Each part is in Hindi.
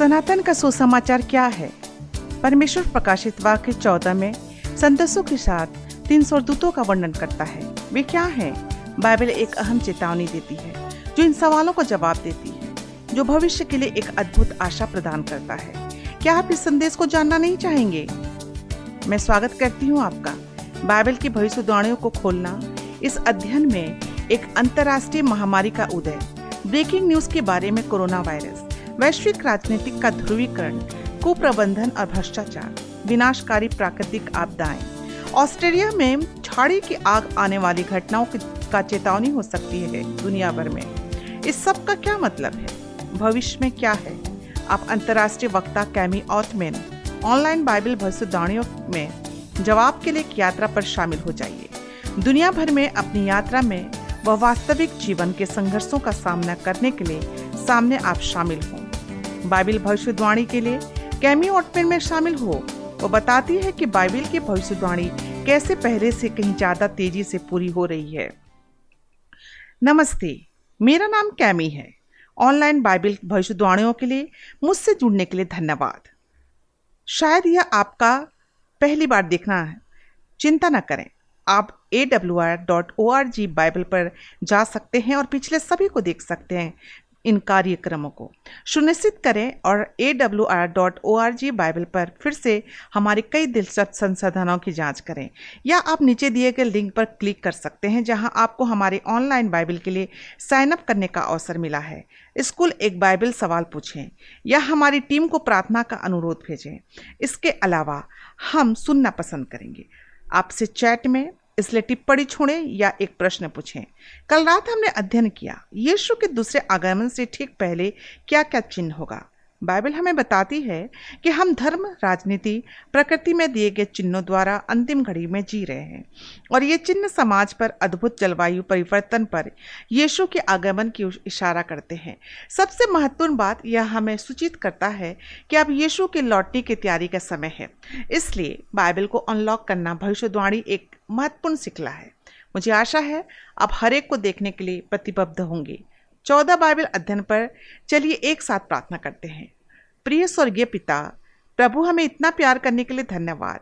सनातन का सुसमाचार क्या है? परमेश्वर प्रकाशित वाक्य चौदह में संदेशों के साथ तीन सौ दूतों का वर्णन करता है। वे क्या हैं? बाइबल एक अहम चेतावनी देती है, जो इन सवालों को जवाब देती है, जो भविष्य के लिए एक अद्भुत आशा प्रदान करता है। क्या आप इस संदेश को जानना नहीं चाहेंगे? मैं स्वागत करती हूँ आपका बाइबल की भविष्यवाणियों को खोलना इस अध्ययन में एक अंतर्राष्ट्रीय महामारी का उदय। ब्रेकिंग न्यूज़ के बारे में कोरोना वायरस। वैश्विक राजनीतिक का ध्रुवीकरण, कुप्रबंधन और भ्रष्टाचार, विनाशकारी प्राकृतिक आपदाएँ। ऑस्ट्रेलिया में झाड़ी की आग आने वाली घटनाओं का चेतावनी हो सकती है दुनिया भर में। इस सब का क्या मतलब है? भविष्य में क्या है? आप अंतर्राष्ट्रीय वक्ता कैमी ऑथमैन ऑनलाइन बाइबल भविष्यवाणियों में जवाब के लिए एक यात्रा पर शामिल हो जाइए। दुनिया भर में अपनी यात्रा में वह वास्तविक जीवन के संघर्षों का सामना करने के लिए सामने आप शामिल हों। बाइबल भविष्यवाणी के लिए कैमी ऑटमेन में शामिल हो। वो बताती है कि बाइबल की भविष्यवाणी कैसे पहले से कहीं ज़्यादा तेज़ी से पूरी हो रही है। नमस्ते, मेरा नाम कैमी है। ऑनलाइन बाइबल भविष्यवाणियों के लिए मुझसे जुड़ने के लिए धन्यवाद। शायद यह आपका पहली बार देखना है। चिंता न करें, आप A W R dot O R G Bible पर जा सकते हैं और पिछले सभी को देख सकते हैं। इन कार्यक्रमों को। सुनिश्चित करें और A W R dot O R G Bible पर फिर से हमारे कई दिलचस्प संसाधनों की जाँच करें, या आप नीचे दिए गए लिंक पर क्लिक कर सकते हैं, जहाँ आपको हमारे ऑनलाइन बाइबल के लिए साइन अप करने का अवसर मिला है। स्कूल एक बाइबल सवाल पूछें, या हमारी टीम को प्रार्थना का अनुरोध भेजें। इसके अलावा हम सुनना पसंद करेंगे। आपसे चैट में इसलिए टिप्पणी छोड़ें या एक प्रश्न पूछें। कल रात हमने अध्ययन किया, यीशु के दूसरे आगमन से ठीक पहले क्या क्या चिन्ह होगा? बाइबल हमें बताती है कि हम धर्म, राजनीति, प्रकृति में दिए गए चिन्हों द्वारा अंतिम घड़ी में जी रहे हैं। और ये चिन्ह समाज पर अद्भुत जलवायु परिवर्तन पर यीशु के आगमन की इशारा करते हैं। सबसे महत्वपूर्ण बात यह हमें सूचित करता है कि अब यीशु के लौटने की तैयारी का समय है। इसलिए बाइबल को अनलॉक करना भविष्यवाणी एक महत्वपूर्ण सिकला है। मुझे आशा है, आप हर एक को देखने के लिए प्रतिबद्ध होंगे। चौदह बाइबल अध्ययन पर चलिए एक साथ प्रार्थना करते हैं। प्रिय स्वर्गीय पिता, प्रभु हमें इतना प्यार करने के लिए धन्यवाद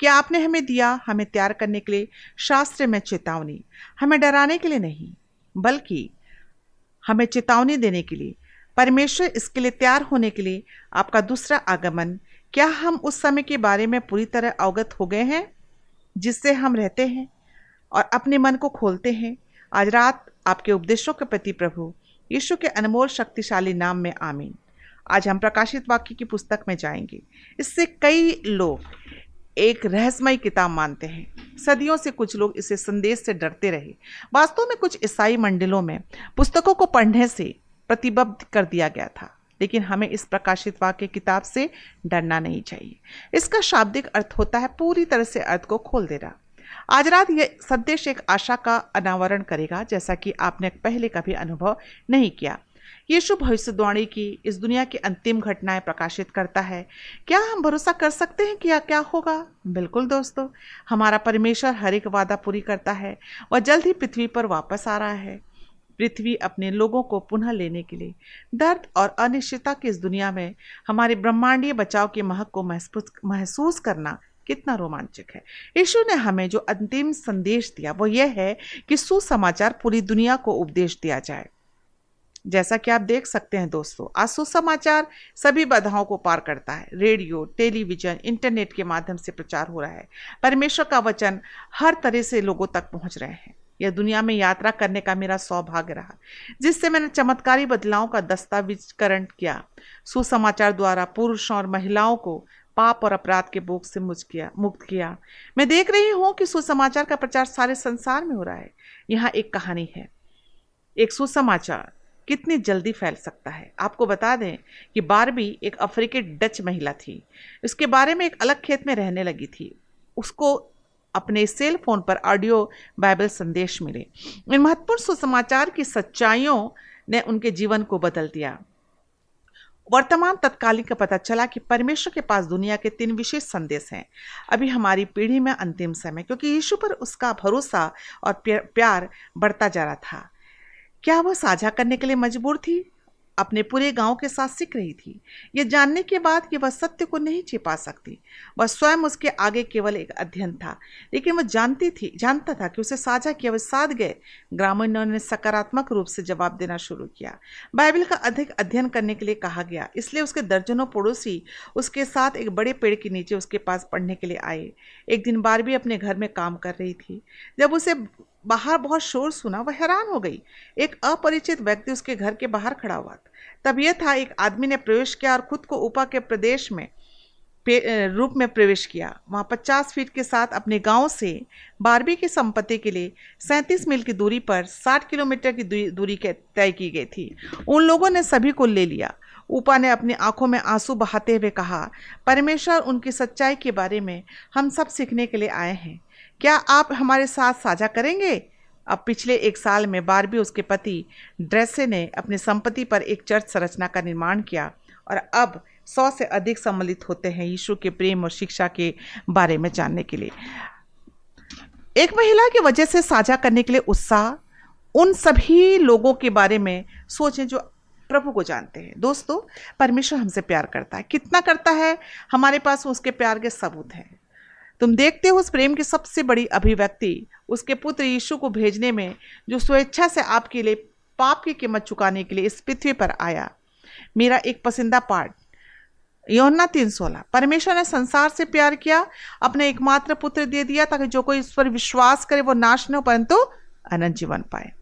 क्या आपने हमें दिया हमें तैयार करने के लिए शास्त्र में चेतावनी। हमें डराने के लिए नहीं, बल्कि हमें चेतावनी देने के लिए, परमेश्वर इसके लिए तैयार होने के लिए आपका दूसरा आगमन, क्या हम उस समय के बारे में पूरी तरह अवगत हो गए हैं, जिससे हम रहते हैं और अपने मन को खोलते हैं? आज रात आपके उपदेशों के प्रति प्रभु, यीशु के अनमोल शक्तिशाली नाम में आमीन। आज हम प्रकाशित वाक्य की पुस्तक में जाएँगे। इससे कई लोग एक रहस्यमय किताब मानते हैं। सदियों से कुछ लोग इसे संदेश से डरते रहे। वास्तव में कुछ ईसाई मंडलों में पुस्तकों को पढ़ने से प्रतिबद्ध कर दिया गया था। लेकिन हमें इस प्रकाशित वाक्य किताब से डरना नहीं चाहिए। इसका शाब्दिक अर्थ होता है पूरी तरह से अर्थ को खोल देना। आज रात यह संदेश एक आशा का अनावरण करेगा, जैसा कि आपने पहले कभी अनुभव नहीं किया। यीशु भविष्यवाणी की इस दुनिया की अंतिम घटनाएँ प्रकाशित करता है। क्या हम भरोसा कर सकते हैं कि यह क्या होगा? बिल्कुल दोस्तों, हमारा परमेश्वर हर एक वादा पूरी करता है। वह जल्द ही पृथ्वी पर वापस आ रहा है। पृथ्वी अपने लोगों को पुनः लेने के लिए दर्द और अनिश्चितता की इस दुनिया में हमारे ब्रह्मांडीय बचाव के महक को महसूस महसूस करना कितना रोमांचक है। यीशु ने हमें जो अंतिम संदेश दिया, वो यह है कि सुसमाचार पूरी दुनिया को उपदेश दिया जाए। जैसा कि आप देख सकते हैं दोस्तों, आज सुसमाचार सभी बाधाओं को पार करता है। रेडियो, टेलीविज़न, इंटरनेट के माध्यम से प्रचार हो रहा है। परमेश्वर का वचन हर तरह से लोगों तक पहुँच रहे हैं। यह दुनिया में यात्रा करने का मेरा सौभाग्य रहा, जिससे मैंने चमत्कारी बदलाव का दस्तावेजकरण किया। सुसमाचार द्वारा पुरुषों और महिलाओं को पाप और अपराध के बोझ से मुझ किया, मुक्त किया। मैं देख रही हूँ कि सुसमाचार का प्रचार सारे संसार में हो रहा है। यहाँ एक कहानी है। एक सुसमाचार कितनी जल्दी फैल सकता है? आपको बता दें कि बारबी एक अफ्रीकी डच महिला थी। उसके बारे में एक अलग खेत में रहने लगी थी। उसको अपने सेल फ़ोन पर ऑडियो बाइबल संदेश मिले। इन महत्वपूर्ण सुसमाचार की सच्चाइयों ने उनके जीवन को बदल दिया। वर्तमान तत्कालीन का पता चला कि परमेश्वर के पास दुनिया के तीन विशेष संदेश हैं। अभी हमारी पीढ़ी में अंतिम समय, क्योंकि यीशु पर उसका भरोसा और प्यार बढ़ता जा रहा था। क्या वह साझा करने के लिए मजबूर थी? अपने पूरे गाँव के साथ सीख रही थी। ये जानने के बाद कि वह सत्य को नहीं छिपा सकती। वह स्वयं उसके आगे केवल एक अध्ययन था। लेकिन वह जानती थी, जानता था कि उसे साझा किया, वह साध गए। ग्रामीणों ने सकारात्मक रूप से जवाब देना शुरू किया। बाइबल का अधिक अध्ययन करने के लिए कहा गया। इसलिए उसके दर्जनों पड़ोसी उसके साथ एक बड़े पेड़ के नीचे उसके पास पढ़ने के लिए आए। एक दिन बारबी अपने घर में काम कर रही थी। जब उसे बाहर बहुत शोर सुना, वह हैरान हो गई। एक अपरिचित व्यक्ति उसके घर के बाहर खड़ा हुआ तब यह था, एक आदमी ने प्रवेश किया और खुद को ऊपा के प्रदेश में रूप में प्रवेश किया। वहाँ 50 फीट के साथ अपने गाँव से बारबी की संपत्ति के लिए 37 मील की दूरी पर 60 किलोमीटर की दूरी तय की गई थी। उन लोगों ने सभी को ले लिया। ऊपा ने अपनी आँखों में आँसू बहाते हुए कहा, परमेश्वर, उनकी सच्चाई के बारे में हम सब सीखने के लिए आए हैं। क्या आप हमारे साथ साझा करेंगे? अब पिछले एक साल में बारबी उसके पति ड्रेसे ने अपनी संपत्ति पर एक चर्च संरचना का निर्माण किया और अब सौ से अधिक सम्मिलित होते हैं यीशु के प्रेम और शिक्षा के बारे में जानने के लिए। एक महिला की वजह से साझा करने के लिए उत्साह, उन सभी लोगों के बारे में सोचें जो प्रभु को जानते हैं। दोस्तों, परमेश्वर हमसे प्यार करता है। कितना करता है? हमारे पास उसके प्यार के सबूत हैं। तुम देखते हो उस प्रेम की सबसे बड़ी अभिव्यक्ति, उसके पुत्र यीशु को भेजने में, जो स्वेच्छा से आपके लिए, पाप की कीमत चुकाने के लिए इस पृथ्वी पर आया। मेरा एक पसंदा पाठ योना तीन सोलह। परमेश्वर ने संसार से प्यार किया, अपने एकमात्र पुत्र दे दिया, ताकि जो कोई इस पर विश्वास करे, वो नाश न हो, परंतु अनंत जीवन पाए।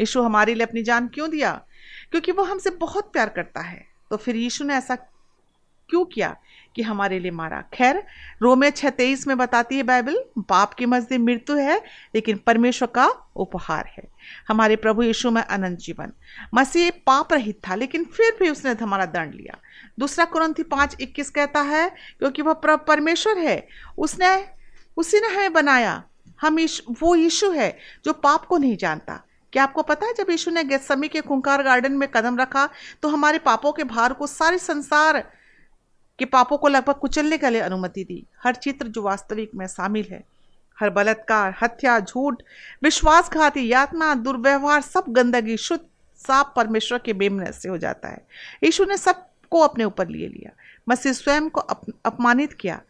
यीशु हमारे लिए अपनी जान क्यों दिया? क्योंकि वो हमसे बहुत प्यार करता है। तो फिर यीशु ने ऐसा क्यों किया? कि हमारे लिए मारा। खैर रोमे छह तेईस में बताती है बाइबल पाप की मजदी मृत्यु है, लेकिन परमेश्वर का उपहार है। हमारे प्रभु यीशु में अनंत जीवन। मसीह पाप रहित था, लेकिन फिर भी उसने हमारा दंड लिया। दूसरा कुरंथी पाँच इक्कीस कहता है, क्योंकि वह परमेश्वर है, उसने, उसी ने हमें बनाया। हम वो यीशु है जो पाप को नहीं जानता। क्या आपको पता है, जब यीशु ने गेसमी के खुंकार गार्डन में कदम रखा तो हमारे पापों के भार को सारे संसार के पापों को लगभग कुचलने के लिए अनुमति दी। हर चित्र जो वास्तविक में शामिल है। हर बलात्कार हत्या झूठ विश्वासघाती यातना दुर्व्यवहार सब गंदगी शुद्ध साफ़ परमेश्वर के बेमन से हो जाता है। यीशु ने सबको अपने ऊपर लिए लिया। मसीह स्वयं को अप, अपमानित किया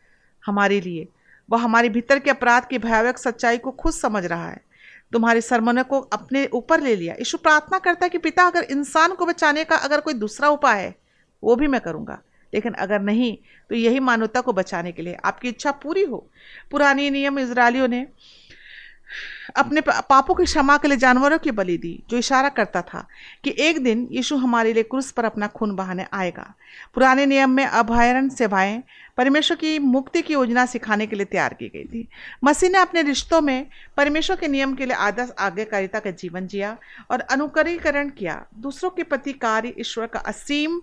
हमारे लिए। वह हमारे भीतर के अपराध की भयावह सच्चाई को खुद समझ रहा है। तुम्हारे सरमन को अपने ऊपर ले लिया। यीशु प्रार्थना करता है कि पिता अगर इंसान को बचाने का अगर कोई दूसरा उपाय है वो भी मैं करूँगा। लेकिन अगर नहीं तो यही मानवता को बचाने के लिए आपकी इच्छा पूरी हो। पुरानी नियम इसराइलियों ने अपने पापों की क्षमा के लिए जानवरों की बलि दी, जो इशारा करता था कि एक दिन यीशु हमारे लिए क्रूस पर अपना खून बहाने आएगा। पुराने नियम में अभयारण सेवाएँ परमेश्वर की मुक्ति की योजना सिखाने के लिए तैयार की गई थी। मसीह ने अपने रिश्तों में परमेश्वर के नियम के लिए आदर्श आज्ञाकारिता का जीवन जिया और अनुकरीकरण किया। दूसरों के प्रति कार्य ईश्वर का असीम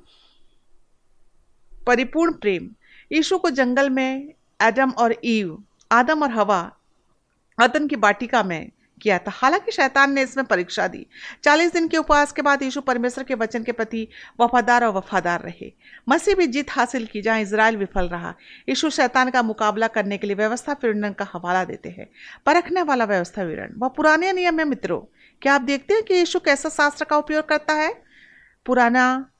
परिपूर्ण प्रेम। यीशु को जंगल में एडम और ईव, आदम और हवा, अदन की बाटिका में किया था। हालाँकि शैतान ने इसमें परीक्षा दी। चालीस दिन के उपवास के बाद यीशु परमेश्वर के वचन के प्रति वफादार और वफादार रहे। मसीह भी जीत हासिल की, जहाँ इसराइल विफल रहा। यीशु शैतान का मुकाबला करने के लिए व्यवस्था विवरण का हवाला देते हैं। परखने वाला व्यवस्था विवरण वह पुराने नियम है मित्रों, क्या आप देखते हैं कि यीशु कैसा शास्त्र का उपयोग करता है? पुराना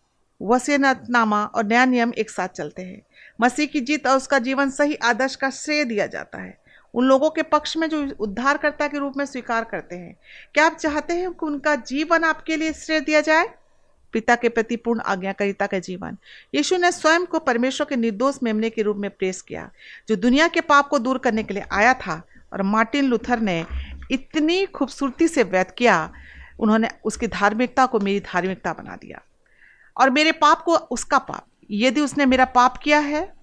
वसीयतनामा और नया नियम एक साथ चलते हैं। मसीह की जीत और उसका जीवन सही आदर्श का श्रेय दिया जाता है। उन लोगों के पक्ष में जो उद्धारकर्ता के रूप में स्वीकार करते हैं। क्या आप चाहते हैं कि उनका जीवन आपके लिए श्रेय दिया जाए? पिता के प्रति पूर्ण आज्ञाकारिता का जीवन। यीशु ने स्वयं को परमेश्वर के निर्दोष मेमने के रूप में प्रेस किया, जो दुनिया के पाप को दूर करने के लिए आया था और मार्टिन लूथर ने इतनी खूबसूरती से व्यक्त किया, उन्होंने उसकी धार्मिकता को मेरी धार्मिकता बना दिया। और मेरे पाप को उसका पाप। यदि उसने मेरा पाप किया है,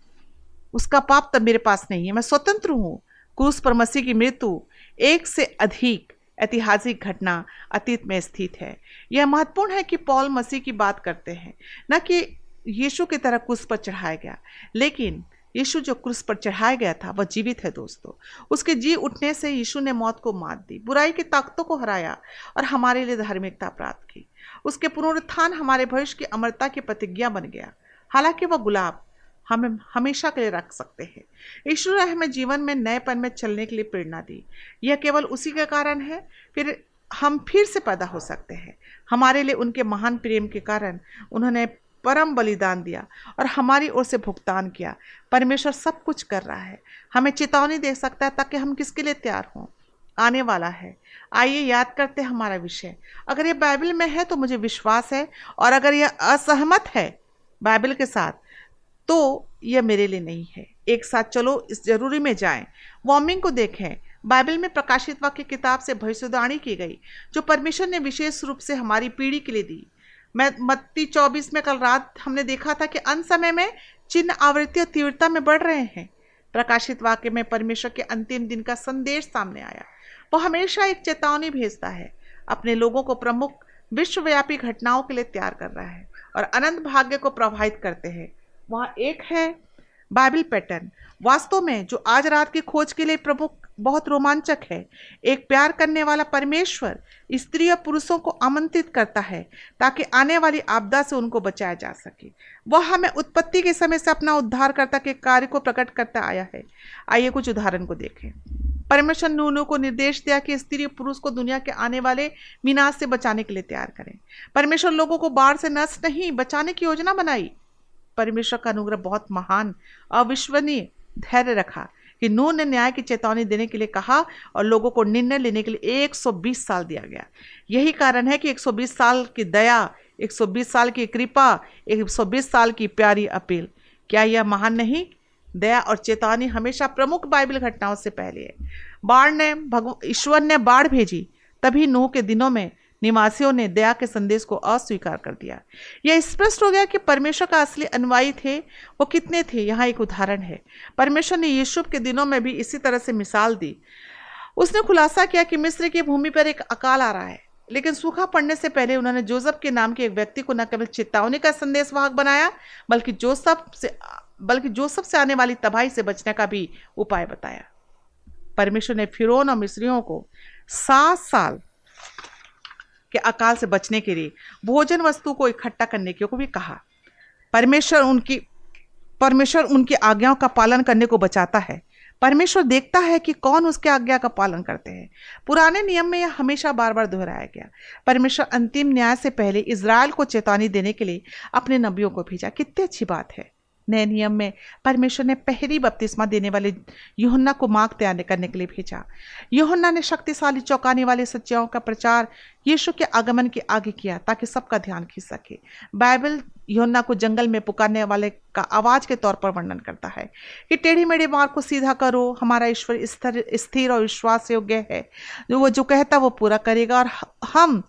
उसका पाप तब मेरे पास नहीं है। मैं स्वतंत्र हूँ। क्रूस पर मसीह की मृत्यु एक से अधिक ऐतिहासिक घटना अतीत में स्थित है। यह महत्वपूर्ण है कि पॉल मसीह की बात करते हैं, न कि यीशु की तरह क्रूस पर चढ़ाया गया। लेकिन यीशु जो क्रूस पर चढ़ाया गया था, वह जीवित है दोस्तों। उसके जी उठने से यीशु ने मौत को मात दी, बुराई की ताकतों को हराया और हमारे लिए धार्मिकता प्राप्त की। उसके पुनरुत्थान हमारे भविष्य की अमरता की प्रतिज्ञा बन गया। हालाँकि वह गुलाब हमें, हमेशा के लिए रख सकते हैं। ईश्वर ने हमें जीवन में नएपन में चलने के लिए प्रेरणा दी। यह केवल उसी के कारण है, फिर हम फिर से पैदा हो सकते हैं। हमारे लिए उनके महान प्रेम के कारण उन्होंने परम बलिदान दिया और हमारी ओर से भुगतान किया। परमेश्वर सब कुछ कर रहा है। हमें चेतावनी दे सकता है ताकि हम किसके लिए तैयार हों? आने वाला है। आइए याद करते हैं हमारा विषय। अगर ये बाइबल में है तो मुझे विश्वास है और अगर यह असहमत है बाइबल के साथ तो यह मेरे लिए नहीं है। एक साथ चलो, इस ज़रूरी में जाएँ। वार्मिंग को देखें। बाइबल में प्रकाशित वाक्य किताब से भविष्यवाणी की गई, जो परमेश्वर ने विशेष रूप से हमारी पीढ़ी के लिए दी। मैं मत्ती चौबीस में कल रात हमने देखा था कि अंत समय में चिन्ह आवृत्ति और तीव्रता में बढ़ रहे हैं। प्रकाशित वाक्य में परमेश्वर के अंतिम दिन का संदेश सामने आया। वो हमेशा एक चेतावनी भेजता है। अपने लोगों को प्रमुख विश्वव्यापी घटनाओं के लिए तैयार कर रहा है और अनंत भाग्य को प्रभावित करते हैं। वहाँ एक है बाइबल पैटर्न। वास्तव में जो आज रात की खोज के लिए प्रमुख, बहुत रोमांचक है, एक प्यार करने वाला परमेश्वर स्त्री और पुरुषों को आमंत्रित करता है ताकि आने वाली आपदा से उनको बचाया जा सके। वह हमें उत्पत्ति के समय से अपना उद्धारकर्ता के कार्य को प्रकट करता आया है। आइए कुछ उदाहरण को देखें। परमेश्वर नूनू को निर्देश दिया कि स्त्री और पुरुष को दुनिया के आने वाले मीनाज से बचाने के लिए तैयार करें। परमेश्वर लोगों को बाढ़ से नष्ट नहीं, बचाने की योजना बनाई। परमेश्वर का अनुग्रह बहुत महान, अविश्वनीय धैर्य रखा कि नूह ने न्याय की चेतावनी देने के लिए कहा और लोगों को निर्णय लेने के लिए 120 साल दिया गया। यही कारण है कि 120 साल की दया 120 साल की कृपा 120 साल की प्यारी अपील। क्या यह महान नहीं? दया और चेतावनी हमेशा प्रमुख बाइबल घटनाओं से पहले है। बाढ़ ने भगवान ईश्वर ने बाढ़ भेजी, तभी नूह के दिनों में निवासियों ने दया के संदेश को अस्वीकार कर दिया। यह स्पष्ट हो गया कि परमेश्वर का असली अनुयायी थे, वो कितने थे, यहाँ एक उदाहरण है। परमेश्वर ने यीशु के दिनों में भी इसी तरह से मिसाल दी। उसने खुलासा किया कि मिस्र की भूमि पर एक अकाल आ रहा है, लेकिन सूखा पड़ने से पहले उन्होंने जोसफ के नाम के एक व्यक्ति को न केवल चेतावनी का संदेश वाहक बनाया, बल्कि जोसफ से, बल्कि जोसफ से आने वाली तबाही से बचने का भी उपाय बताया। परमेश्वर ने फिरौन और मिस्रियों को सात साल के अकाल से बचने के लिए, भोजन वस्तु को इकट्ठा करने के को भी कहा। परमेश्वर उनकी परमेश्वर उनकी आज्ञाओं का पालन करने को बचाता है। परमेश्वर देखता है कि कौन उसके आज्ञा का पालन करते हैं। पुराने नियम में यह हमेशा बार बार दोहराया गया। परमेश्वर अंतिम न्याय से पहले इसराइल को चेतावनी देने के लिए अपने नबियों को भेजा। कितनी अच्छी बात है। नए नियम में परमेश्वर ने पहली बपतिस्मा देने वाले युहन्ना को मार्ग तैयार करने के लिए भेजा। युहन्ना ने शक्तिशाली चौंकाने वाले सच्चाओं का प्रचार यीशु के आगमन के आगे किया ताकि सबका ध्यान खींच सके। बाइबल योन्ना को जंगल में पुकारने वाले का आवाज़ के तौर पर वर्णन करता है कि टेढ़ी मेढ़े मार्ग को सीधा करो, हमारा ईश्वर स्थिर स्थिर और विश्वास योग्य है। जो वो जो कहता वो पूरा करेगा और हम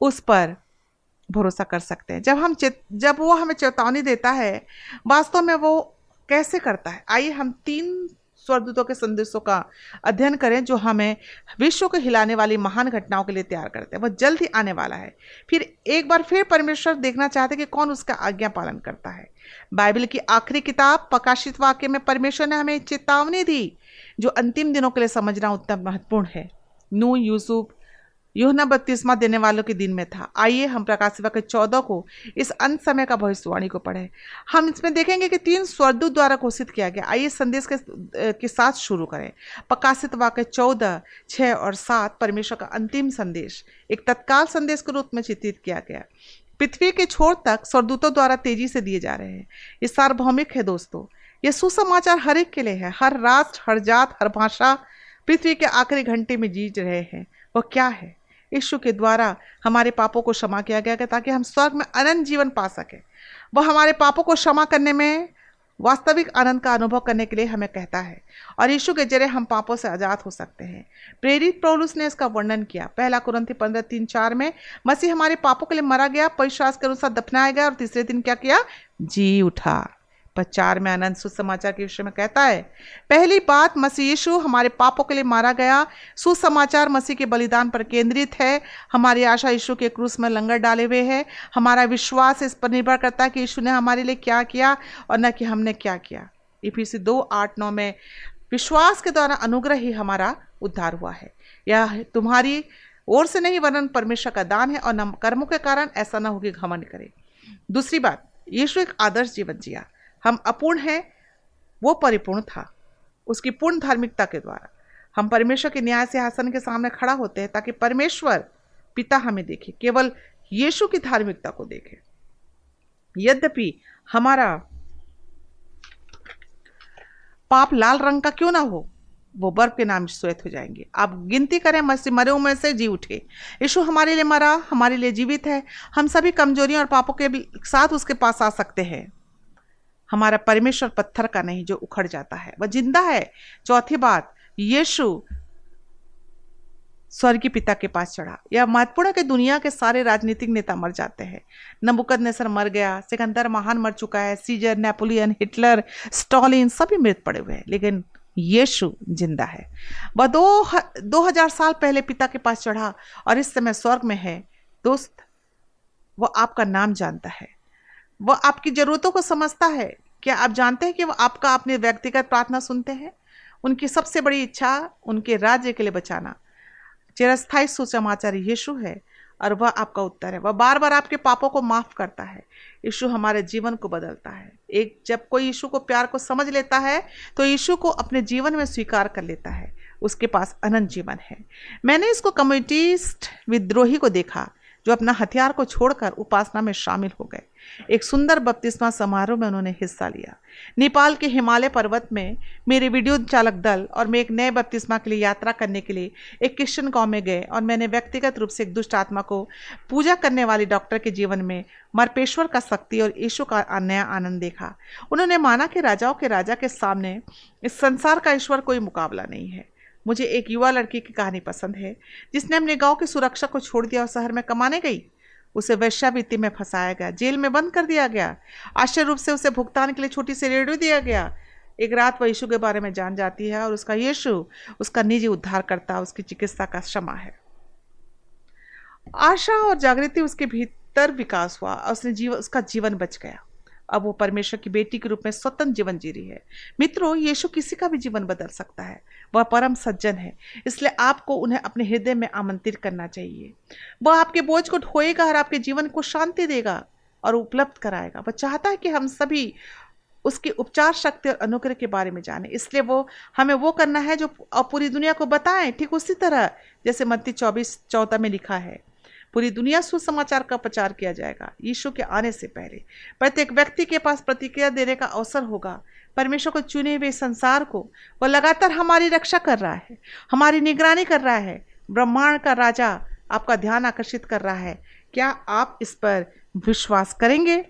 उस पर भरोसा कर सकते हैं। जब हम जब वो हमें चेतावनी देता है, वास्तव में वो कैसे करता है? आइए हम तीन स्वर्गदूतों के संदेशों का अध्ययन करें, जो हमें विश्व को हिलाने वाली महान घटनाओं के लिए तैयार करते हैं। वह जल्द ही आने वाला है। फिर एक बार फिर परमेश्वर देखना चाहते हैं कि कौन उसका आज्ञा पालन करता है। बाइबल की आखिरी किताब, प्रकाशित वाक्य में परमेश्वर ने हमें चेतावनी दी, जो अंतिम दिनों के लिए समझना उतना महत्वपूर्ण है। नू यूसुफ योहना बत्तीसवा देने वालों के दिन में था। आइए हम प्रकाश सेवा के चौदह को इस अंत समय का भविष्यवाणी को पढ़ें। हम इसमें देखेंगे कि तीन स्वर्दूत द्वारा घोषित किया गया। आइए संदेश के, के साथ शुरू करें। प्रकाशित वाक्य चौदह छः और सात परमेश्वर का अंतिम संदेश। एक तत्काल संदेश के रूप में चित्रित किया गया। पृथ्वी के छोर तक स्वर्दूतों द्वारा तेज़ी से दिए जा रहे हैं। ये सार्वभौमिक है दोस्तों। ये सुसमाचार हर एक के लिए है। हर राष्ट्र हर जात हर भाषा पृथ्वी के आखिरी घंटे में जीत रहे हैं। वह क्या है? यीशु के द्वारा हमारे पापों को क्षमा किया गया है ताकि हम स्वर्ग में अनंत जीवन पा सकें। वह हमारे पापों को क्षमा करने में, वास्तविक आनंद का अनुभव करने के लिए हमें कहता है और यीशु के ज़रिए हम पापों से आज़ाद हो सकते हैं। प्रेरित पौलुस ने इसका वर्णन किया। पहला कुरंती पंद्रह तीन चार में, मसीह हमारे पापों के लिए मरा गया परिश्वास के अनुसार दफनाया गया और तीसरे दिन क्या किया? जी उठा। चार में आनंद सुसमाचार के विषय में कहता है, पहली बात, मसीह यीशु हमारे पापों के लिए मारा गया। सुसमाचार मसीह के बलिदान पर केंद्रित है। हमारी आशा यीशु के क्रूस में लंगर डाले हुए है। हमारा विश्वास इस पर निर्भर करता है कि यीशु ने हमारे लिए क्या किया और न कि हमने क्या किया। ईपीसी दो, आठ, नौ में, विश्वास के द्वारा अनुग्रह ही हमारा उद्धार हुआ है। यह तुम्हारी ओर से नहीं वर्णन परमेश्वर का दान है और न कर्मों के कारण ऐसा ना हो कि घमंड करे। दूसरी बात, यीशु एक आदर्श जीवन जिया। हम अपूर्ण हैं, वो परिपूर्ण था। उसकी पूर्ण धार्मिकता के द्वारा। हम परमेश्वर के न्याय से हासन के सामने खड़ा होते हैं ताकि परमेश्वर पिता हमें देखे, केवल यीशु की धार्मिकता को देखे। यद्यपि हमारा पाप लाल रंग का क्यों ना हो, वो बर्फ़ के नाम श्वेत हो जाएँगे। आप गिनती करें मसी मरे में से जी उठे। यीशु हमारे लिए मरा, हमारे लिए जीवित है। हम सभी कमजोरियों और पापों के साथ उसके पास आ सकते हैं। हमारा परमेश्वर पत्थर का नहीं, जो उखड़ जाता है। वह ज़िंदा है। चौथी बात, यीशु स्वर्गीय पिता के पास चढ़ा। यह महत्वपूर्ण कि दुनिया के सारे राजनीतिक नेता मर जाते हैं। नबुकद नेसर मर गया, सिकंदर महान मर चुका है, सीजर, नेपोलियन, हिटलर, स्टॉलिन, सभी मृत पड़े हुए हैं। लेकिन यीशु ज़िंदा है। वह दो दो हज़ार साल पहले पिता के पास चढ़ा और इस समय स्वर्ग में है। दोस्त, वह आपका नाम जानता है। वह आपकी जरूरतों को समझता है। क्या आप जानते हैं कि वह आपका अपने व्यक्तिगत प्रार्थना सुनते हैं? उनकी सबसे बड़ी इच्छा उनके राज्य के लिए बचाना। चिरस्थायी सुसमाचार यीशु है और वह आपका उत्तर है। वह बार बार आपके पापों को माफ़ करता है। यीशु हमारे जीवन को बदलता है। एक जब कोई यीशु को प्यार को समझ लेता है तो यीशु को अपने जीवन में स्वीकार कर लेता है। उसके पास अनंत जीवन है। मैंने इसको कम्युनिटिस्ट विद्रोही को देखा। जो अपना हथियार को छोड़कर उपासना में शामिल हो गए। एक सुंदर बपतिस्मा समारोह में उन्होंने हिस्सा लिया। नेपाल के हिमालय पर्वत में मेरे वीडियो चालक दल और मैं एक नए बपतिस्मा के लिए यात्रा करने के लिए एक क्रिश्चन गाँव में गए और मैंने व्यक्तिगत रूप से एक दुष्ट आत्मा को पूजा करने वाले डॉक्टर के जीवन में मरपेश्वर का शक्ति और यीशु का नया आनंद देखा। उन्होंने माना कि राजाओं के राजा के सामने इस संसार का ईश्वर कोई मुकाबला नहीं है। मुझे एक युवा लड़की की कहानी पसंद है, जिसने अपने गाँव की सुरक्षा को छोड़ दिया और शहर में कमाने गई। उसे वैश्यावृत्ति में फंसाया गया, जेल में बंद कर दिया गया। आश्चर्य रूप से उसे भुगतान के लिए छोटी सी रेडियो दिया गया। एक रात वह यीशु के बारे में जान जाती है और उसका यीशु, उसका निजी उद्धार करता उसकी चिकित्सा का क्षमा है। आशा और जागृति उसके भीतर विकास हुआ और उसने जीवन उसका जीवन बच गया। अब वो परमेश्वर की बेटी के रूप में स्वतंत्र जीवन जी रही है। मित्रों, यीशु किसी का भी जीवन बदल सकता है। वह परम सज्जन है। इसलिए आपको उन्हें अपने हृदय में आमंत्रित करना चाहिए। वह आपके बोझ को ढोएगा और आपके जीवन को शांति देगा और उपलब्ध कराएगा। वह चाहता है कि हम सभी उसकी उपचार शक्ति और अनुग्रह के बारे में जाने। इसलिए वो, हमें वो करना है जो पूरी दुनिया को बताएँ। ठीक उसी तरह, जैसे मत्ती चौबीस चौदह में लिखा है, पूरी दुनिया सुसमाचार का प्रचार किया जाएगा, यीशु के आने से पहले। प्रत्येक व्यक्ति के पास प्रतिक्रिया देने का अवसर होगा। परमेश्वर को चुने हुए संसार को वह लगातार हमारी रक्षा कर रहा है, हमारी निगरानी कर रहा है, ब्रह्मांड का राजा आपका ध्यान आकर्षित कर रहा है। क्या आप इस पर विश्वास करेंगे?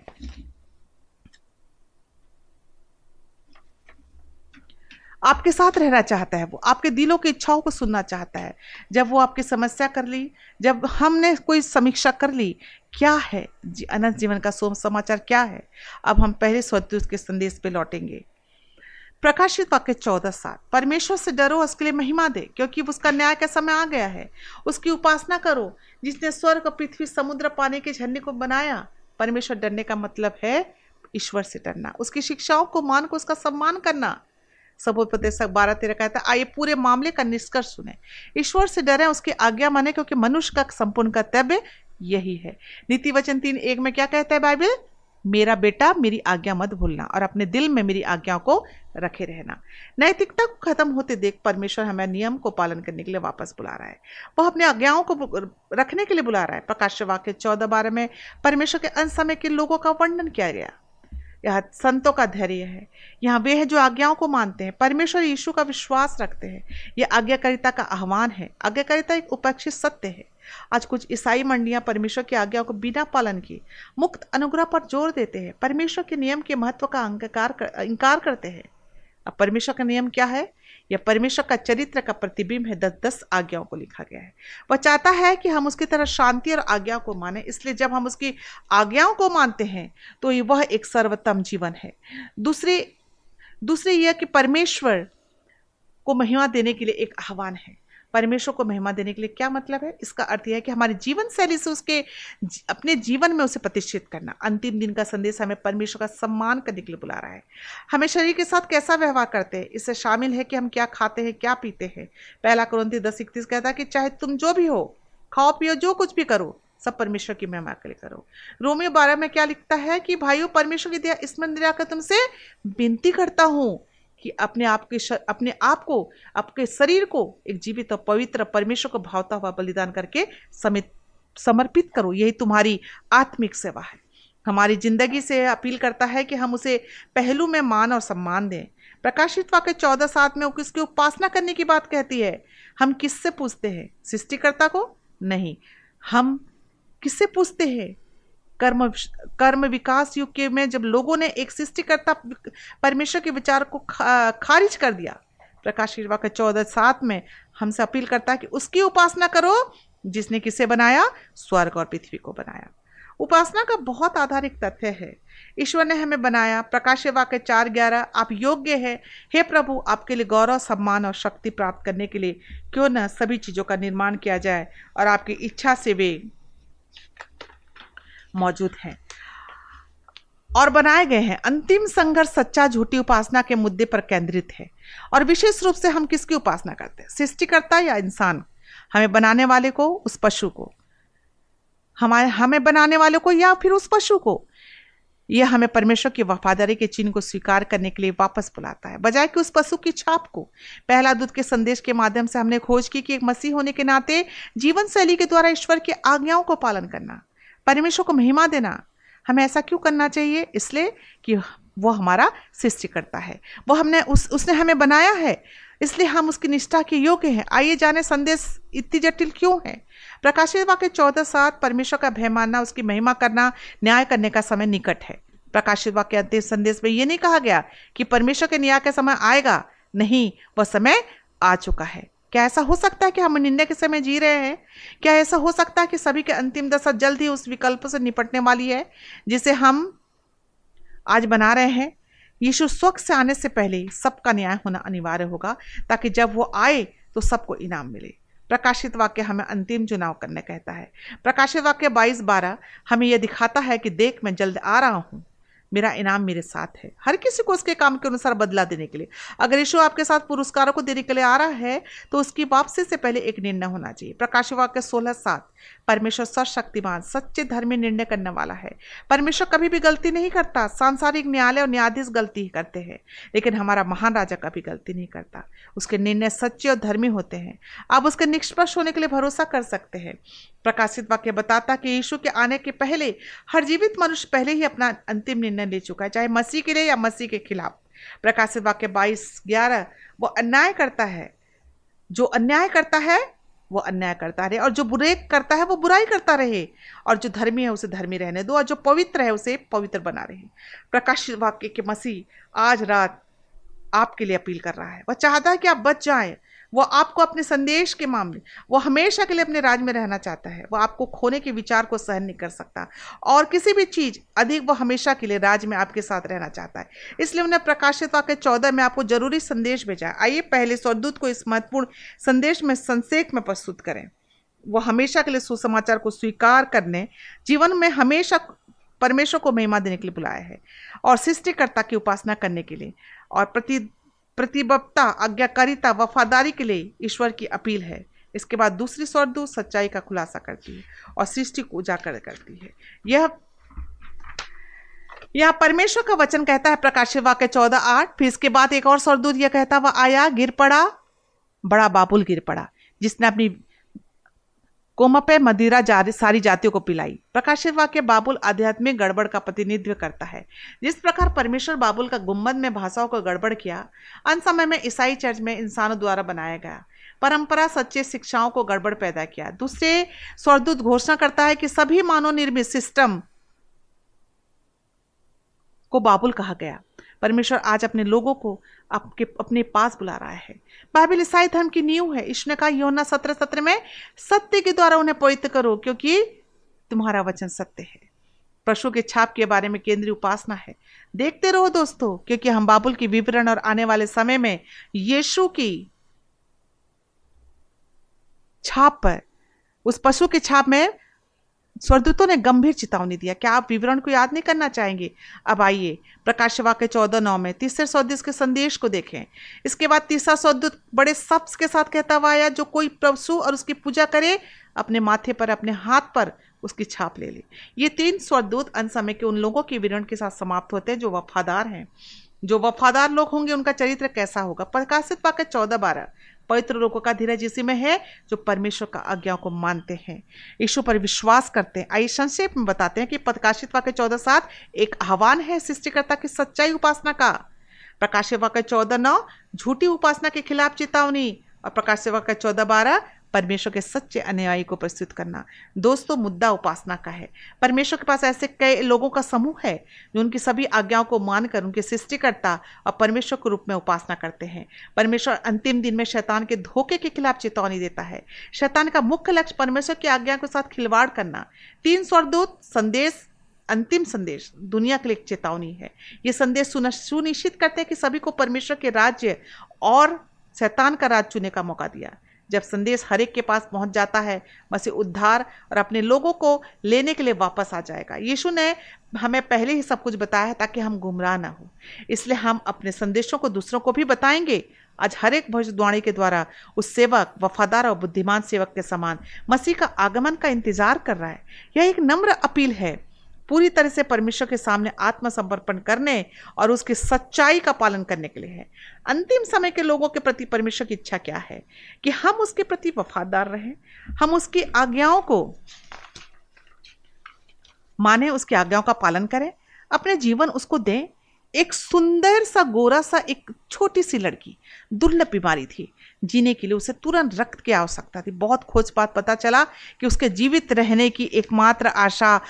आपके साथ रहना चाहता है वो, आपके दिलों की इच्छाओं को सुनना चाहता है। जब वो आपकी समस्या कर ली, जब हमने कोई समीक्षा कर ली, क्या है अनंत जीवन का सोम समाचार क्या है? अब हम पहले स्वदूत के संदेश पे लौटेंगे। प्रकाशित वाक्य चौदह सात। परमेश्वर से डरो, उसके लिए महिमा दे, क्योंकि उसका न्याय का समय आ गया है। उसकी उपासना करो, जिसने स्वर्ग पृथ्वी समुद्र पानी के झरने को बनाया। परमेश्वर डरने का मतलब है ईश्वर से डरना। उसकी शिक्षाओं को मान को उसका सम्मान करना। सबोपदेश बारह तेरह कहता है, आइए पूरे मामले का निष्कर्ष सुने। ईश्वर से डरे, उसकी आज्ञा माने, क्योंकि मनुष्य का संपूर्ण कर्तव्य यही है। नीति वचन तीन एक में क्या कहता है बाइबल? मेरा बेटा मेरी आज्ञा मत भूलना और अपने दिल में मेरी आज्ञाओं को रखे रहना। नैतिकता को खत्म होते देख परमेश्वर हमें नियम को पालन करने के लिए वापस बुला रहा है। वह अपने आज्ञाओं को रखने के लिए बुला रहा है। प्रकाश वाक्य चौदह बारह में परमेश्वर के अंत समय के लोगों का वर्णन किया गया। यह संतों का धैर्य है। यहाँ वे हैं जो आज्ञाओं को मानते हैं। परमेश्वर यीशु का विश्वास रखते हैं। यह आज्ञाकारिता का आह्वान है। आज्ञाकारिता एक उपेक्षित सत्य है। आज कुछ ईसाई मंडियाँ परमेश्वर की आज्ञा को बिना पालन किए मुक्त अनुग्रह पर ज़ोर देते हैं परमेश्वर के नियम के महत्व का अंगकार कर, इंकार करते हैं। अब परमेश्वर का नियम क्या है? यह परमेश्वर का चरित्र का प्रतिबिंब है दस दस आज्ञाओं को लिखा गया है। वह चाहता है कि हम उसकी तरह शांति और आज्ञा को माने इसलिए जब हम उसकी आज्ञाओं को मानते हैं तो वह एक सर्वोत्तम जीवन है। दूसरी दूसरी यह कि परमेश्वर को महिमा देने के लिए एक आह्वान है। परमेश्वर को महिमा देने के लिए क्या मतलब है? इसका अर्थ यह है कि हमारे जीवन शैली से उसके अपने जीवन में उसे प्रतिष्ठित करना। अंतिम दिन का संदेश हमें परमेश्वर का सम्मान करने के लिए बुला रहा है। हमें शरीर के साथ कैसा व्यवहार करते हैं? इससे शामिल है कि हम क्या खाते हैं, क्या पीते हैं? पहला क्रंथी दस इकतीस कहता है कि चाहे तुम जो भी हो, खाओ, पियो, जो कुछ भी करो, सब परमेश्वर की महिमा के लिए करो। रोमियो बारह में क्या लिखता है कि भाइयों, परमेश्वर की दिया स्मरण दिया कर तुमसे विनती करता हूँ। कि अपने आप के अपने आप को, आपके शरीर को एक जीवित और पवित्र परमेश्वर को भावता हुआ बलिदान करके समित, समर्पित करो। यही तुम्हारी आत्मिक सेवा है। हमारी ज़िंदगी से अपील करता है कि हम उसे पहलू में मान और सम्मान दें। प्रकाशित वाक्य चौदह सात में किसकी उपासना करने की बात कहती है? हम किससे पूछते हैं? सृष्टिकर्ता को नहीं। हम किससे पूछते हैं? कर्म कर्म विकास युग के में जब लोगों ने एक सृष्टिकर्ता परमेश्वर के विचार को खा, खारिज कर दिया प्रकाशित वाक्य चौदह सात में हमसे अपील करता है कि उसकी उपासना करो जिसने किसे बनाया स्वर्ग और पृथ्वी को बनाया। उपासना का बहुत आधारिक तथ्य है। ईश्वर ने हमें बनाया प्रकाश वाक्य चार ग्यारह आप योग्य है। हे प्रभु आपके लिए गौरव सम्मान और शक्ति प्राप्त करने के लिए क्यों न सभी चीज़ों का निर्माण किया जाए और आपकी इच्छा से वे मौजूद हैं। और बनाए गए हैं। अंतिम संघर्ष सच्चा झूठी उपासना के मुद्दे पर केंद्रित है। और विशेष रूप से हम किसकी उपासना करते हैं? सृष्टिकर्ता या इंसान? हमें बनाने वाले को, उस पशु को। हमारे, हमें बनाने वाले को या फिर उस पशु को? यह हमें परमेश्वर की वफादारी के चिन्ह को स्वीकार करने के लिए वापस बुलाता है। बजाय कि उस पशु की छाप को। पहला दूध के संदेश के माध्यम से हमने खोज की कि एक मसीह होने के नाते जीवन शैली के द्वारा ईश्वर की आज्ञाओं को पालन करना। परमेश्वर को महिमा देना, हमें ऐसा क्यों करना चाहिए? इसलिए कि वो हमारा सृष्टि करता है। वो हमने उस, उसने हमें बनाया है। इसलिए हम उसकी निष्ठा के योग्य हैं। आइए जाने संदेश इतनी जटिल क्यों है? प्रकाशित वाक्य चौदह सात, परमेश्वर का भय मानना, उसकी महिमा करना, न्याय करने का समय निकट है। प्रकाशित वाक्य अंतिम संदेश में ये नहीं कहा गया कि परमेश्वर के न्याय का समय आएगा। नहीं, वह समय आ चुका है। क्या ऐसा हो सकता है कि हम निंदा के समय जी रहे हैं? क्या ऐसा हो सकता है कि सभी के अंतिम दशा जल्द ही उस विकल्प से निपटने वाली है, जिसे हम आज बना रहे हैं? यीशु स्वच्छ से आने से पहले सबका न्याय होना अनिवार्य होगा, ताकि जब वो आए तो सबको इनाम मिले। प्रकाशित वाक्य हमें अंतिम चुनाव करने कहता है। प्रकाशित वाक्य बाईस बारह हमें यह दिखाता है कि देख मैं जल्द आ रहा हूँ। मेरा इनाम मेरे साथ है। हर किसी को उसके काम के अनुसार बदला देने के लिए। अगर यीशु आपके साथ पुरस्कारों को देने के लिए आ रहा है तो उसकी वापसी से पहले एक निर्णय होना चाहिए। प्रकाश वाक्य सोलह सात, परमेश्वर सर्वशक्तिमान, सच्चे धर्मी निर्णय करने वाला है। परमेश्वर कभी भी गलती नहीं करता, सांसारिक न्यायालय और न्यायाधीश गलती करते हैं, लेकिन हमारा महान राजा कभी गलती नहीं करता। उसके निर्णय सच्चे और धर्मी होते हैं। आप उसके निष्पक्ष होने के लिए भरोसा कर सकते हैं। प्रकाशित वाक्य बताता कि यीशु के आने के पहले, हर जीवित मनुष्य पहले ही अपना अंतिम निर्णय ले चुका है, चाहे मसीह के लिए या मसीह के खिलाफ। प्रकाशित वाक्य बाईस, ग्यारह, वो अन्याय करता है। जो अन्याय करता है, वो अन्याय करता रहे। और जो बुरे करता है, वो बुराई करता रहे। और जो धर्मी है, उसे धर्मी रहने दो। और जो पवित्र है, उसे पवित्र बना रहे। प्रकाशित वाक्य के मसीह आज रात आपके लिए अपील कर रहा है। वह चाहता है कि आप बच जाएँ। वो आपको अपने संदेश के मामले, वो हमेशा के लिए अपने राज में रहना चाहता है, वो आपको खोने के विचार को सहन नहीं कर सकता। और किसी भी चीज़ अधिक वो हमेशा के लिए राज में आपके साथ रहना चाहता है। इसलिए उन्हें प्रकाशित के चौदह में आपको ज़रूरी संदेश भेजा है। आइए पहले स्वदूत को इस महत्वपूर्ण संदेश में, संक्षेप में प्रस्तुत करें। वो हमेशा के लिए सुसमाचार को स्वीकार करने, जीवन में हमेशा परमेश्वर को महिमा देने के लिए बुलाया है और सृष्टिकर्ता की उपासना करने के लिए। और प्रति प्रतिबद्धता, आज्ञाकारिता, वफादारी के लिए ईश्वर की अपील है। इसके बाद दूसरी स्वर्दूत सच्चाई का खुलासा करती है और सृष्टि को उजागर करती है। यह यह परमेश्वर का वचन कहता है प्रकाश वाक्य चौदह आठ। फिर इसके बाद एक और स्वर्दूत यह कहता वह आया, गिर पड़ा, बड़ा बाबुल गिर पड़ा, जिसने अपनी कोमपे मदिरा जारी, सारी जातियों को पिलाई। प्रकाशित वाक्य बाबुल आध्यात्मिक गड़बड़ का प्रतिनिधित्व करता है। जिस प्रकार परमेश्वर बाबुल का गुंबद में भाषाओं को गड़बड़ किया, अंत समय में ईसाई चर्च में इंसानों द्वारा बनाया गया। परंपरा सच्चे शिक्षाओं को गड़बड़ पैदा किया। दूसरे स्वरदूत घोषणा करता है कि सभी मानव निर्मित सिस्टम को बाबुल कहा गया। परमेश्वर आज अपने लोगों को आपके, अपने पास बुला रहा है। बाइबल ईसाई धर्म की नींव है। इसने कहा, योना सत्र सत्र में सत्य के द्वारा उन्हें पवित्र करो, क्योंकि तुम्हारा वचन सत्य है। पशु के छाप के बारे में केंद्रीय उपासना है। देखते रहो दोस्तों, क्योंकि हम बाबुल की विवरण और आने वाले समय में यीशु की छाप पर, उस पशु के छाप में स्वरदूतों ने गंभीर चेतावनी दिया, क्या आप विवरण को याद नहीं करना चाहेंगे? अब आइए, प्रकाश वाक्य चौदह नौ में तीसरे सौदूत के संदेश को देखें। इसके बाद तीसरा सौदूत बड़े शब्द के साथ कहता हुआ आया, जो कोई प्रभु और उसकी पूजा करे, अपने माथे पर, अपने हाथ पर उसकी छाप ले ले। ये तीन स्वरदूत अंत समय के उन लोगों के विवरण के साथ समाप्त होते हैं, जो वफादार हैं। जो वफादार लोग होंगे, उनका चरित्र कैसा होगा? प्रकाशित वाक्य चौदह बारह। पवित्र लोगों का धीरज इसी में है, जो परमेश्वर का आज्ञा को मानते हैं। यीशु पर विश्वास करते हैं। आइए संक्षेप में बताते हैं कि प्रकाशित वाक्य चौदह सात एक आह्वान है सृष्टिकर्ता की सच्चाई उपासना का। प्रकाशित वाक्य चौदह नौ, झूठी उपासना के खिलाफ चेतावनी। और प्रकाशित वाक्य चौदह बारह परमेश्वर के सच्चे अनुयायी को प्रस्तुत करना। दोस्तों, मुद्दा उपासना का है। परमेश्वर के पास ऐसे कई लोगों का समूह है, जो उनकी सभी आज्ञाओं को मानकर, उनके सृष्टिकर्ता और परमेश्वर के रूप में उपासना करते हैं। परमेश्वर अंतिम दिन में शैतान के धोखे के खिलाफ चेतावनी देता है। शैतान का मुख्य लक्ष्य परमेश्वर की आज्ञा के साथ खिलवाड़ करना। तीन स्वर्दूत संदेश, अंतिम संदेश, दुनिया के लिए चेतावनी है। ये संदेश सुनिश्चित करते हैं कि सभी को परमेश्वर के राज्य और शैतान का राज चुने का मौका दिया। जब संदेश हर एक के पास पहुँच जाता है, मसीह उद्धार और अपने लोगों को लेने के लिए वापस आ जाएगा। यीशु ने हमें पहले ही सब कुछ बताया है ताकि हम गुमराह ना हो। इसलिए हम अपने संदेशों को दूसरों को भी बताएँगे। आज हर एक भविष्यवाणी के द्वारा उस सेवक, वफादार और बुद्धिमान सेवक के समान मसीह का आगमन का इंतज़ार कर रहा है। यह एक नम्र अपील है। पूरी तरह से परमेश्वर के सामने आत्मसमर्पण करने और उसकी सच्चाई का पालन करने के लिए है। अंतिम समय के लोगों के प्रति परमेश्वर की इच्छा क्या है? कि हम उसके प्रति वफादार रहें, हम उसकी आज्ञाओं को माने, उसकी आज्ञाओं का पालन करें, अपने जीवन उसको दें। एक सुंदर सा, गोरा सा, एक छोटी सी लड़की, दुर्लभ बीमारी थी, जीने के लिए उसे तुरंत रक्त की आवश्यकता थी। बहुत खोज पात पता चला कि उसके जीवित रहने की एकमात्र आशा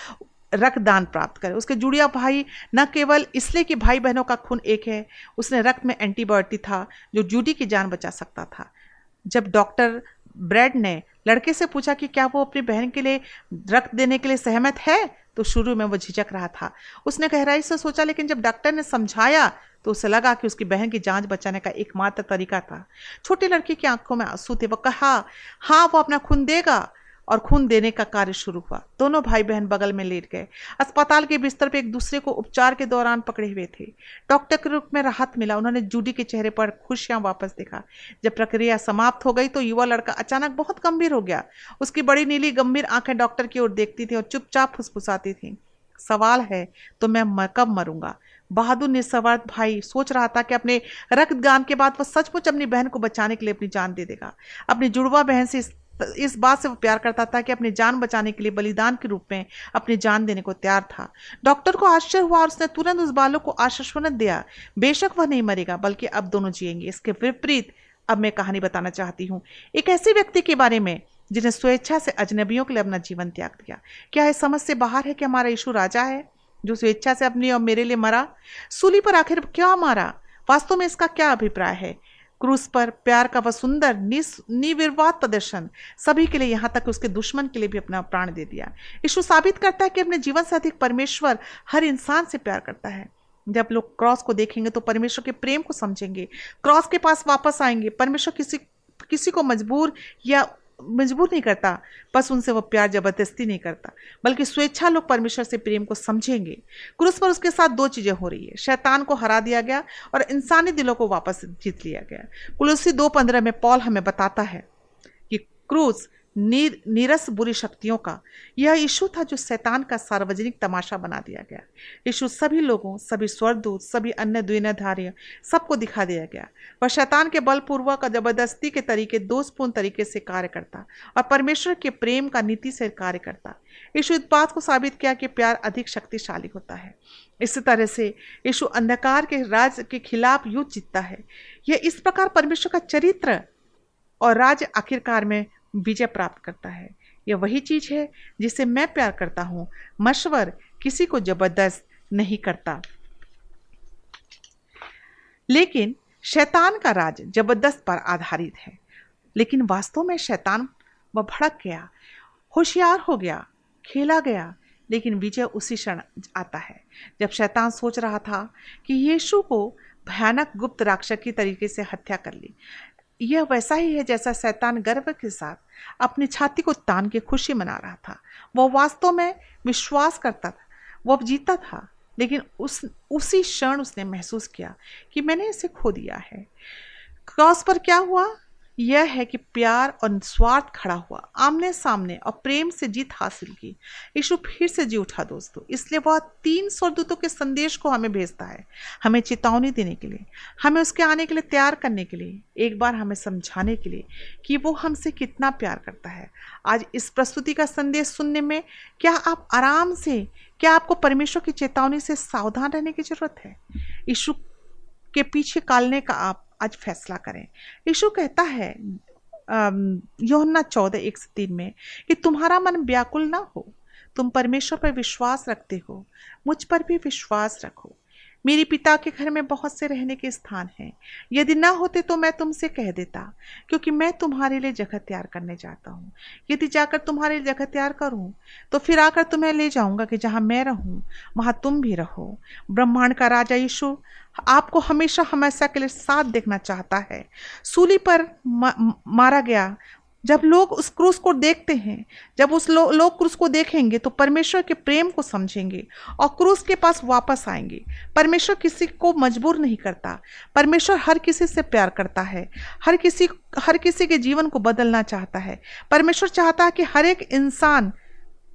रक्तदान प्राप्त करे। उसके जुड़िया भाई न केवल इसलिए कि भाई बहनों का खून एक है, उसने रक्त में एंटीबायोटिक था जो जूडी की जान बचा सकता था। जब डॉक्टर ब्रेड ने लड़के से पूछा कि क्या वो अपनी बहन के लिए रक्त देने के लिए सहमत है तो शुरू में वो झिझक रहा था। उसने गहराई से सोचा, लेकिन जब डॉक्टर ने समझाया तो उसे लगा कि उसकी बहन की जाँच बचाने का एकमात्र तरीका था। छोटी लड़की की आँखों में आँसू थे। वो कहा हाँ वो अपना खून देगा। और खून देने का कार्य शुरू हुआ। दोनों भाई बहन बगल में लेट गए। अस्पताल के बिस्तर पर एक दूसरे को उपचार के दौरान पकड़े हुए थे। डॉक्टर के रूप में राहत मिला। उन्होंने जूडी के चेहरे पर खुशियाँ वापस देखा। जब प्रक्रिया समाप्त हो गई तो युवा लड़का अचानक बहुत गंभीर हो गया। उसकी बड़ी नीली गंभीर आँखें डॉक्टर की ओर देखती थी और चुपचाप फुसफुसाती थी। सवाल है तो मैं कब मरूँगा? बहादुर निस्वार्थ भाई सोच रहा था कि अपने रक्तदान के बाद वह सचमुच अपनी बहन को बचाने के लिए अपनी जान दे देगा। अपनी जुड़वा बहन से इस बात से वो प्यार करता था कि अपनी जान बचाने के लिए बलिदान के रूप में अपनी जान देने को तैयार था। डॉक्टर को आश्चर्य हुआ और उसने तुरंत उस बालक को आश्वासन दिया, बेशक वह नहीं मरेगा, बल्कि अब दोनों जिएँगे। इसके विपरीत अब मैं कहानी बताना चाहती हूँ। एक ऐसे व्यक्ति के बारे में जिन्हें स्वेच्छा से अजनबियों के लिए अपना जीवन त्याग दिया। क्या इस समझ से बाहर है कि हमारा यीशु राजा है, जो स्वेच्छा से अपनी और मेरे लिए मरा? सूली पर आखिर क्या मारा? वास्तव में इसका क्या अभिप्राय है? क्रूस पर प्यार का वह सुंदर निविर्वाद प्रदर्शन। सभी के लिए यहाँ तक उसके दुश्मन के लिए भी अपना प्राण दे दिया। यीशु साबित करता है कि अपने जीवन से अधिक परमेश्वर हर इंसान से प्यार करता है। जब लोग क्रॉस को देखेंगे तो परमेश्वर के प्रेम को समझेंगे। क्रॉस के पास वापस आएँगे। परमेश्वर किसी किसी को मजबूर या मजबूर नहीं करता, बस उनसे वो प्यार ज़बरदस्ती नहीं करता, बल्कि स्वेच्छा लोग परमेश्वर से प्रेम को समझेंगे। क्रूस पर उसके साथ दो चीज़ें हो रही है। शैतान को हरा दिया गया और इंसानी दिलों को वापस जीत लिया गया। कुलसी दो पंद्रह में पॉल हमें बताता है कि क्रूस नीर, नीरस बुरी शक्तियों का। यह यीशु था जो शैतान का सार्वजनिक तमाशा बना दिया गया। यीशु सभी लोगों, सभी स्वर्दूत सभी अन्य द्विनधार्य सबको दिखा दिया गया। वह शैतान के बलपूर्वक और ज़बरदस्ती के तरीके, दोषपूर्ण तरीके से कार्य करता और परमेश्वर के प्रेम का नीति से कार्य करता। यीशु बात को साबित किया कि प्यार अधिक शक्तिशाली होता है। इसी तरह से यीशु अंधकार के राज के खिलाफ युद्ध जीतता है। यह इस प्रकार परमेश्वर का चरित्र और राज आखिरकार में विजय प्राप्त करता है। यह वही चीज़ है जिसे मैं प्यार करता हूँ। मशवर किसी को ज़बरदस्त नहीं करता। लेकिन शैतान का राज ज़बरदस्त पर आधारित है। लेकिन वास्तव में शैतान वह भड़क गया, होशियार हो गया, खेला गया, लेकिन विजय उसी क्षण आता है। जब शैतान सोच रहा था कि यीशु को भयानक गुप्त राक्षस की तरीके से हत्या कर ली यह वैसा ही है जैसा शैतान गर्व के साथ अपनी छाती को तान के खुशी मना रहा था। वह वास्तव में विश्वास करता था। वह जीता था, लेकिन उस, उसी क्षण उसने महसूस किया कि मैंने इसे खो दिया है। क्रॉस पर क्या हुआ? यह है कि प्यार और स्वार्थ खड़ा हुआ, आमने सामने और प्रेम से जीत हासिल की। यीशु फिर से जी उठा दोस्तों, इसलिए वह तीन स्वर्गदूतों के संदेश को हमें भेजता है, हमें चेतावनी देने के लिए, हमें उसके आने के लिए तैयार करने के लिए, एक बार हमें समझाने के लिए कि वो हमसे कितना प्यार करता है। आज इस प्रस्तुति का संदेश सुनने में क्या आप आराम से, क्या आपको परमेश्वर की चेतावनी से सावधान रहने की ज़रूरत है? यीशु के पीछे कालने का आप आज फैसला करें। यीशु कहता है योहन्ना चौदह, एक से तीन में, कि तुम्हारा मन व्याकुल ना हो, तुम परमेश्वर पर विश्वास रखते हो, मुझ पर भी विश्वास रखो। मेरे पिता के घर में बहुत से रहने के स्थान हैं। यदि ना होते तो मैं तुमसे कह देता, क्योंकि मैं तुम्हारे लिए जगह तैयार करने जाता हूँ। यदि जाकर तुम्हारे लिए जगह तैयार करूँ तो फिर आकर तुम्हें ले जाऊँगा कि जहाँ मैं रहूँ, वहाँ तुम भी रहो। ब्रह्मांड का राजा यीशु आपको हमेशा हमेशा के लिए साथ देखना चाहता है। सूली पर मारा गया जब लोग उस क्रूस को देखते हैं जब उस लो, लोग क्रूस को देखेंगे तो परमेश्वर के प्रेम को समझेंगे और क्रूस के पास वापस आएँगे। परमेश्वर किसी को मजबूर नहीं करता। परमेश्वर हर किसी से प्यार करता है। हर किसी हर किसी के जीवन को बदलना चाहता है। परमेश्वर चाहता है कि हर एक इंसान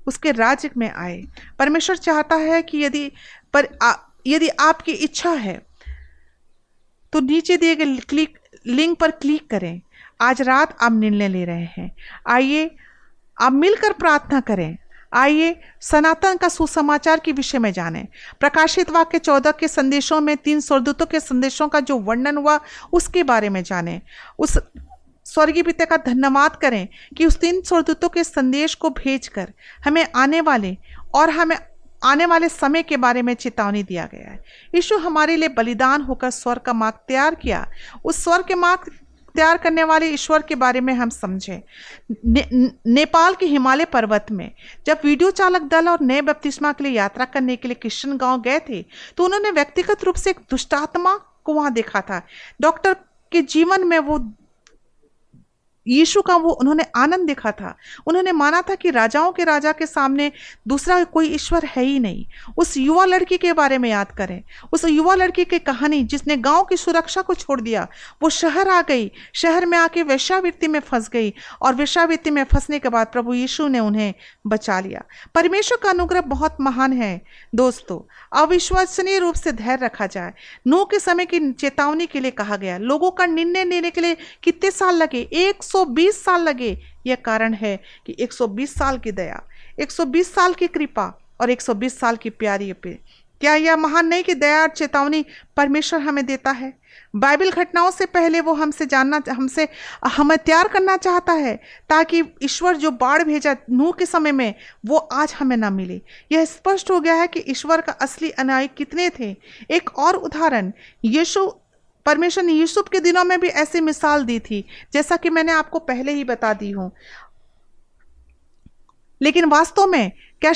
उसके राज्य में आए। परमेश्वर चाहता है कि यदि पर आ, यदि आपकी इच्छा है तो नीचे दिए गए क्लिक लिंक पर क्लिक करें। आज रात आप निर्णय ले रहे हैं। आइए, आप मिलकर प्रार्थना करें। आइए, सनातन का सुसमाचार के विषय में जानें। प्रकाशित वाक्य चौदह के संदेशों में तीन स्वर्गदूतों के संदेशों का जो वर्णन हुआ, उसके बारे में जानें। उस स्वर्गीय पिता का धन्यवाद करें कि उस तीन स्वर्गदूतों के संदेश को भेजकर हमें आने वाले और हमें आने वाले समय के बारे में चेतावनी दिया गया है। यीशु हमारे लिए बलिदान होकर स्वर का मार्ग तैयार किया। उस स्वर के मार्ग तैयार करने वाले ईश्वर के बारे में हम समझें। ने, नेपाल के हिमालय पर्वत में जब वीडियो चालक दल और नए बपतिस्मा के लिए यात्रा करने के लिए किशन गाँव गए थे तो उन्होंने व्यक्तिगत रूप से एक दुष्टात्मा को वहाँ देखा था। डॉक्टर के जीवन में वो यीशु का वो उन्होंने आनंद देखा था। उन्होंने माना था कि राजाओं के राजा के सामने दूसरा कोई ईश्वर है ही नहीं। उस युवा लड़की के बारे में याद करें। उस युवा लड़की की कहानी जिसने गाँव की सुरक्षा को छोड़ दिया, वो शहर आ गई। शहर में आके वैश्यावृत्ति में फंस गई और वैश्यावृत्ति में फंसने के बाद प्रभु यीशु ने उन्हें बचा लिया। परमेश्वर का अनुग्रह बहुत महान है। दोस्तों, अविश्वसनीय रूप से धैर्य रखा जाए। नो के समय की चेतावनी के लिए कहा गया, लोगों का निर्णय लेने के लिए कितने साल लगे? एक 120 साल लगे, यह कारण है कि 120 साल की दया 120 साल की कृपा और 120 साल की प्यारी पे क्या यह महान नहीं कि दया और चेतावनी परमेश्वर हमें देता है? बाइबल घटनाओं से पहले वो हमसे जानना, हमसे, हमें तैयार करना चाहता है ताकि ईश्वर जो बाढ़ भेजा नूह के समय में, वो आज हमें ना मिले। यह स्पष्ट हो गया है कि ईश्वर का असली अनुयायी कितने थे? एक और उदाहरण, यीशु परमेश्वर ने यूसुफ के दिनों में भी ऐसी मिसाल दी थी, जैसा कि मैंने आपको पहले ही बता दी हूँ। लेकिन वास्तव में क्या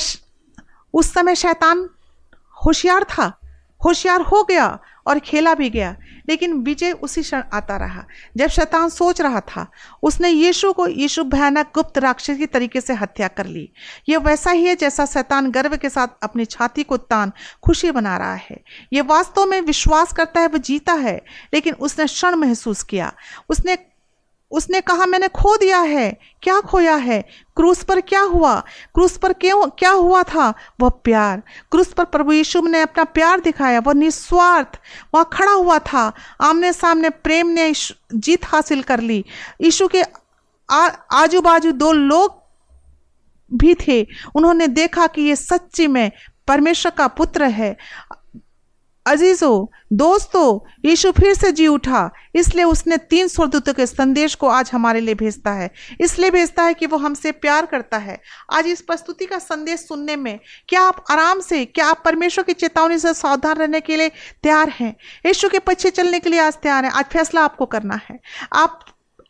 उस समय शैतान होशियार था? होशियार हो गया और खेला भी गया। लेकिन विजय उसी क्षण आता रहा। जब शैतान सोच रहा था, उसने यीशु को, यीशु भयानक गुप्त राक्षस की तरीके से हत्या कर ली। यह वैसा ही है जैसा शैतान गर्व के साथ अपनी छाती को तान खुशी बना रहा है। यह वास्तव में विश्वास करता है, वह जीता है, लेकिन उसने क्षण महसूस किया। उसने उसने कहा, मैंने खो दिया है। क्या खोया है? क्रूस पर क्या हुआ? क्रूस पर क्यों, क्या हुआ था? वह प्यार। क्रूस पर प्रभु यीशु ने अपना प्यार दिखाया। वह निस्वार्थ। वह खड़ा हुआ था। आमने सामने प्रेम ने जीत हासिल कर ली। यीशु के आजू बाजू दो लोग भी थे। उन्होंने देखा कि ये सच्ची में परमेश्वर का पुत्र है। अजीजो, दोस्तों, यीशु फिर से जी उठा। इसलिए उसने तीन स्वर्गदूतों के संदेश को आज हमारे लिए भेजता है। इसलिए भेजता है कि वो हमसे प्यार करता है। आज इस प्रस्तुति का संदेश सुनने में क्या आप आराम से, क्या आप परमेश्वर की चेतावनी से सावधान रहने के लिए तैयार हैं? यीशु के पीछे चलने के लिए आज तैयार हैं। आज फैसला आपको करना है। आप,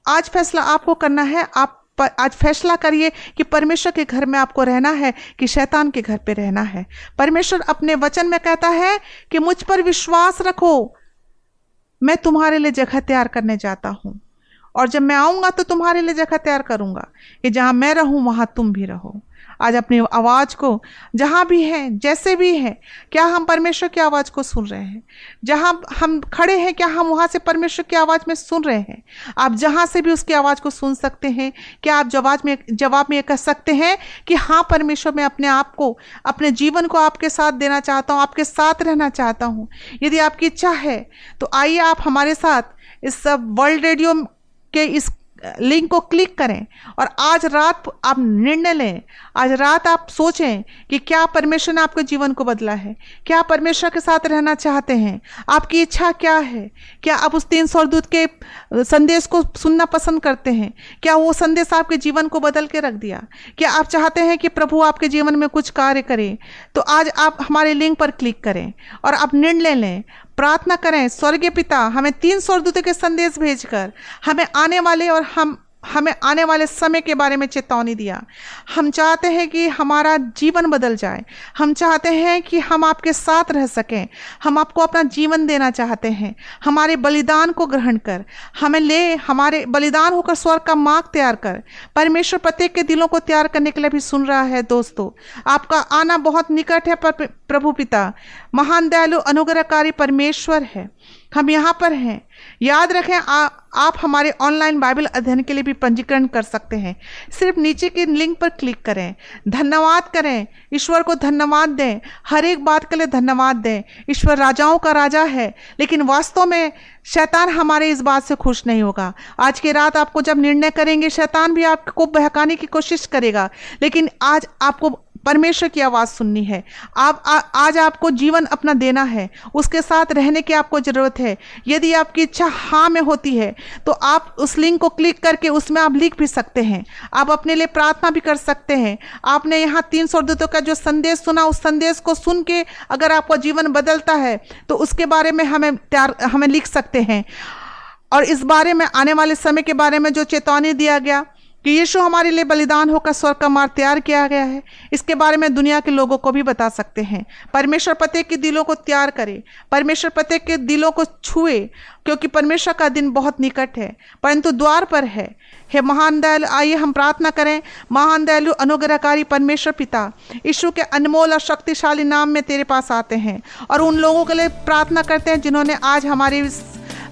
आज फैसला आपको करना है। आप पर आज फैसला करिए कि परमेश्वर के घर में आपको रहना है कि शैतान के घर पे रहना है। परमेश्वर अपने वचन में कहता है कि मुझ पर विश्वास रखो। मैं तुम्हारे लिए जगह तैयार करने जाता हूँ। और जब मैं आऊँगा तो तुम्हारे लिए जगह तैयार करूँगा। कि जहाँ मैं रहूँ, वहाँ तुम भी रहो। आज अपनी आवाज़ को जहाँ भी हैं, जैसे भी हैं, क्या हम परमेश्वर की आवाज़ को सुन रहे हैं? जहाँ हम खड़े हैं, क्या हम वहाँ से परमेश्वर की आवाज़ में सुन रहे हैं? आप जहाँ से भी उसकी आवाज़ को सुन सकते हैं, क्या आप जवाब में जवाब में कह सकते हैं कि हाँ परमेश्वर, मैं अपने आप को, अपने जीवन को आपके साथ देना चाहता हूँ, आपके साथ रहना चाहता हूँ। यदि आपकी इच्छा है तो आइए आप हमारे साथ इस वर्ल्ड रेडियो के इस लिंक को क्लिक करें और आज रात आप निर्णय लें। आज रात आप सोचें कि क्या परमेश्वर ने आपके जीवन को बदला है। क्या परमेश्वर के साथ रहना चाहते हैं? आपकी इच्छा क्या है? क्या आप उस तीन सौ के संदेश को सुनना पसंद करते हैं? क्या वो संदेश आपके जीवन को बदल के रख दिया? क्या आप चाहते हैं कि प्रभु आपके जीवन में कुछ कार्य करें? तो आज आप हमारे लिंक पर क्लिक करें और आप निर्णय लें। प्रार्थना करें, स्वर्गीय पिता, हमें तीन स्वर्गदूतों के संदेश भेजकर, हमें आने वाले और हम हमें आने वाले समय के बारे में चेतावनी दिया। हम चाहते हैं कि हमारा जीवन बदल जाए। हम चाहते हैं कि हम आपके साथ रह सकें। हम आपको अपना जीवन देना चाहते हैं। हमारे बलिदान को ग्रहण कर। हमें ले, हमारे बलिदान होकर स्वर्ग का मार्ग तैयार कर। परमेश्वर प्रत्येक के दिलों को तैयार करने के लिए भी सुन रहा है दोस्तों। आपका आना बहुत निकट है प्रभु पिता। महान दयालु, अनुग्रहकारी परमेश्वर है। हम यहाँ पर हैं। याद रखें आ, आप हमारे ऑनलाइन बाइबल अध्ययन के लिए भी पंजीकरण कर सकते हैं। सिर्फ़ नीचे के लिंक पर क्लिक करें। धन्यवाद करें। ईश्वर को धन्यवाद दें। हर एक बात के लिए धन्यवाद दें। ईश्वर राजाओं का राजा है लेकिन वास्तव में शैतान हमारे इस बात से खुश नहीं होगा। आज की रात आपको जब निर्णय करेंगे शैतान भी आपको बहकाने की कोशिश करेगा लेकिन आज आपको परमेश्वर की आवाज़ सुननी है। आप आ, आज आपको जीवन अपना देना है। उसके साथ रहने की आपको ज़रूरत है। यदि आपकी इच्छा हाँ में होती है तो आप उस लिंक को क्लिक करके उसमें आप लिख भी सकते हैं। आप अपने लिए प्रार्थना भी कर सकते हैं। आपने यहाँ तीन सौ दूतों का जो संदेश सुना उस संदेश को सुन के अगर आपका जीवन बदलता है तो उसके बारे में हमें तैयार हमें लिख सकते हैं। और इस बारे में आने वाले समय के बारे में जो चेतावनी दिया गया कि यीशु हमारे लिए बलिदान होकर स्वर्ग का मार्ग तैयार किया गया है। इसके बारे में दुनिया के लोगों को भी बता सकते हैं। परमेश्वर प्रत्येक के दिलों को तैयार करे, परमेश्वर प्रत्येक के दिलों को छुए, क्योंकि परमेश्वर का दिन बहुत निकट है, परंतु द्वार पर है। हे महान दयालु, आइए हम प्रार्थना करें। महान दयालु, अनुग्रहकारी परमेश्वर पिता, यीशु के अनमोल और शक्तिशाली नाम में तेरे पास आते हैं और उन लोगों के लिए प्रार्थना करते हैं जिन्होंने आज हमारे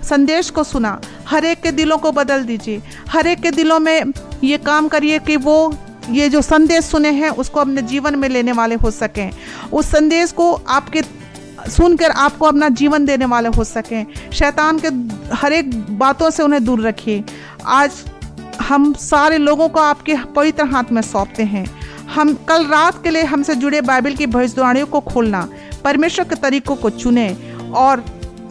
संदेश को सुना। हर एक के दिलों को बदल दीजिए। हर एक के दिलों में ये काम करिए कि वो, ये जो संदेश सुने हैं, उसको अपने जीवन में लेने वाले हो सकें। उस संदेश को आपके, सुनकर आपको अपना जीवन देने वाले हो सकें। शैतान के हर एक बातों से उन्हें दूर रखिए। आज हम सारे लोगों को आपके पवित्र हाथ में सौंपते हैं। हम कल रात के लिए हमसे जुड़े बाइबल की भविष्यवाणियों को खोलना, परमेश्वर के तरीकों को चुने और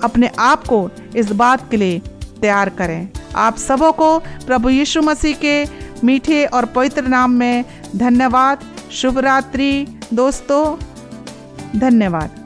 अपने आप को इस बात के लिए तैयार करें। आप सबों को प्रभु यीशु मसीह के मीठे और पवित्र नाम में धन्यवाद। शुभ रात्रि, दोस्तों। धन्यवाद।